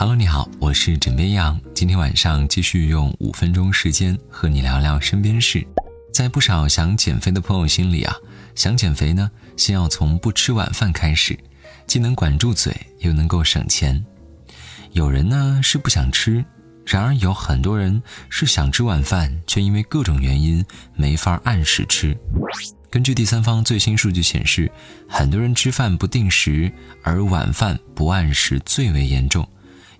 Hello，你好，我是枕边羊。今天晚上继续用五分钟时间和你聊聊身边事。在不少想减肥的朋友心里啊，想减肥呢，先要从不吃晚饭开始，既能管住嘴，又能够省钱。有人呢是不想吃，然而有很多人是想吃晚饭，却因为各种原因没法按时吃。根据第三方最新数据显示，很多人吃饭不定时，而晚饭不按时最为严重。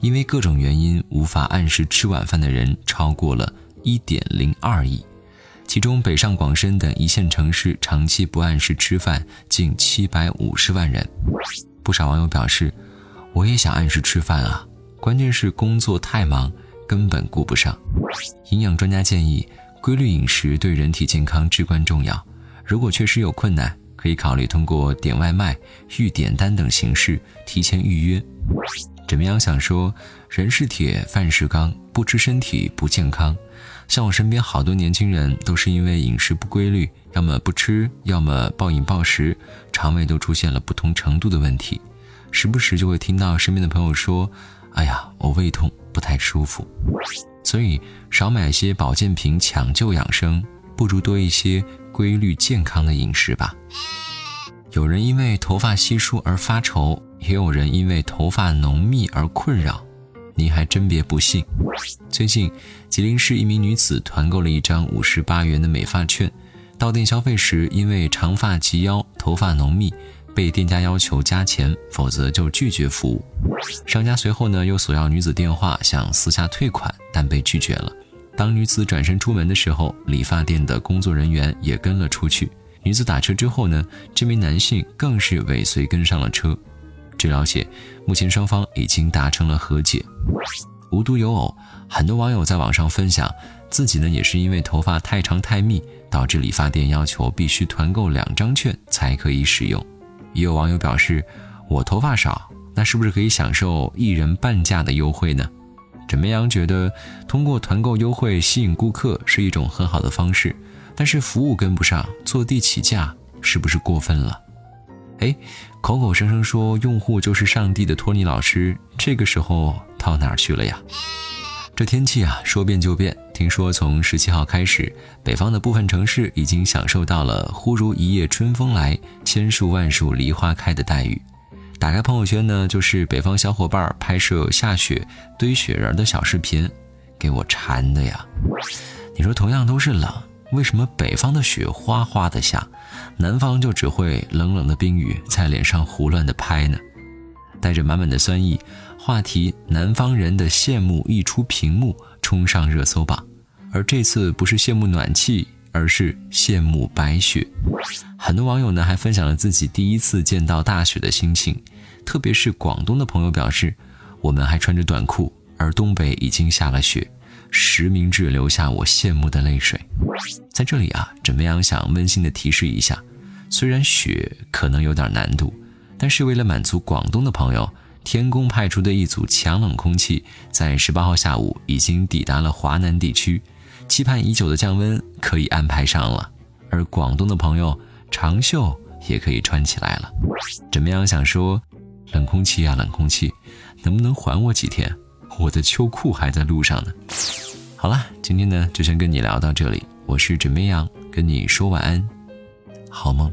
因为各种原因无法按时吃晚饭的人超过了一点零二亿，其中北上广深等一线城市长期不按时吃饭近七百五十万人。不少网友表示：“我也想按时吃饭啊，关键是工作太忙，根本顾不上。”营养专家建议，规律饮食对人体健康至关重要。如果确实有困难，可以考虑通过点外卖、预点单等形式提前预约。枕边羊想说，人是铁，饭是钢，不吃身体不健康。像我身边好多年轻人，都是因为饮食不规律，要么不吃，要么暴饮暴食，肠胃都出现了不同程度的问题。时不时就会听到身边的朋友说：“哎呀，我胃痛，不太舒服。”所以少买些保健品抢救养生，不如多一些规律健康的饮食吧。有人因为头发稀疏而发愁。也有人因为头发浓密而困扰，您还真别不信。最近，吉林市一名女子团购了一张五十八元的美发券，到店消费时因为长发及腰、头发浓密，被店家要求加钱，否则就拒绝服务。商家随后呢又索要女子电话，想私下退款，但被拒绝了。当女子转身出门的时候，理发店的工作人员也跟了出去。女子打车之后呢，这名男性更是尾随跟上了车。据了解，目前双方已经达成了和解。无独有偶，很多网友在网上分享，自己呢也是因为头发太长太密，导致理发店要求必须团购两张券才可以使用。也有网友表示，我头发少，那是不是可以享受一人半价的优惠呢？枕边羊觉得，通过团购优惠吸引顾客是一种很好的方式，但是服务跟不上，坐地起价是不是过分了？哎，口口声声说用户就是上帝的托尼老师，这个时候到哪儿去了呀？这天气啊，说变就变。听说从十七号开始，北方的部分城市已经享受到了“忽如一夜春风来，千树万树梨花开”的待遇。打开朋友圈呢，就是北方小伙伴拍摄下雪堆雪人的小视频，给我馋的呀！你说同样都是冷。为什么北方的雪哗哗的下，南方就只会冷冷的冰雨在脸上胡乱的拍呢？带着满满的酸意，话题“南方人的羡慕”一出屏幕，冲上热搜榜。而这次不是羡慕暖气，而是羡慕白雪。很多网友呢还分享了自己第一次见到大雪的心情，特别是广东的朋友表示，我们还穿着短裤，而东北已经下了雪。实名制留下我羡慕的泪水，在这里啊，枕边羊想温馨的提示一下：虽然雪可能有点难度，但是为了满足广东的朋友，天宫派出的一组强冷空气在十八号下午已经抵达了华南地区，期盼已久的降温可以安排上了。而广东的朋友，长袖也可以穿起来了。枕边羊想说：冷空气啊，冷空气，能不能还我几天？我的秋裤还在路上呢。好了，今天呢就先跟你聊到这里。我是枕边羊，跟你说晚安，好梦。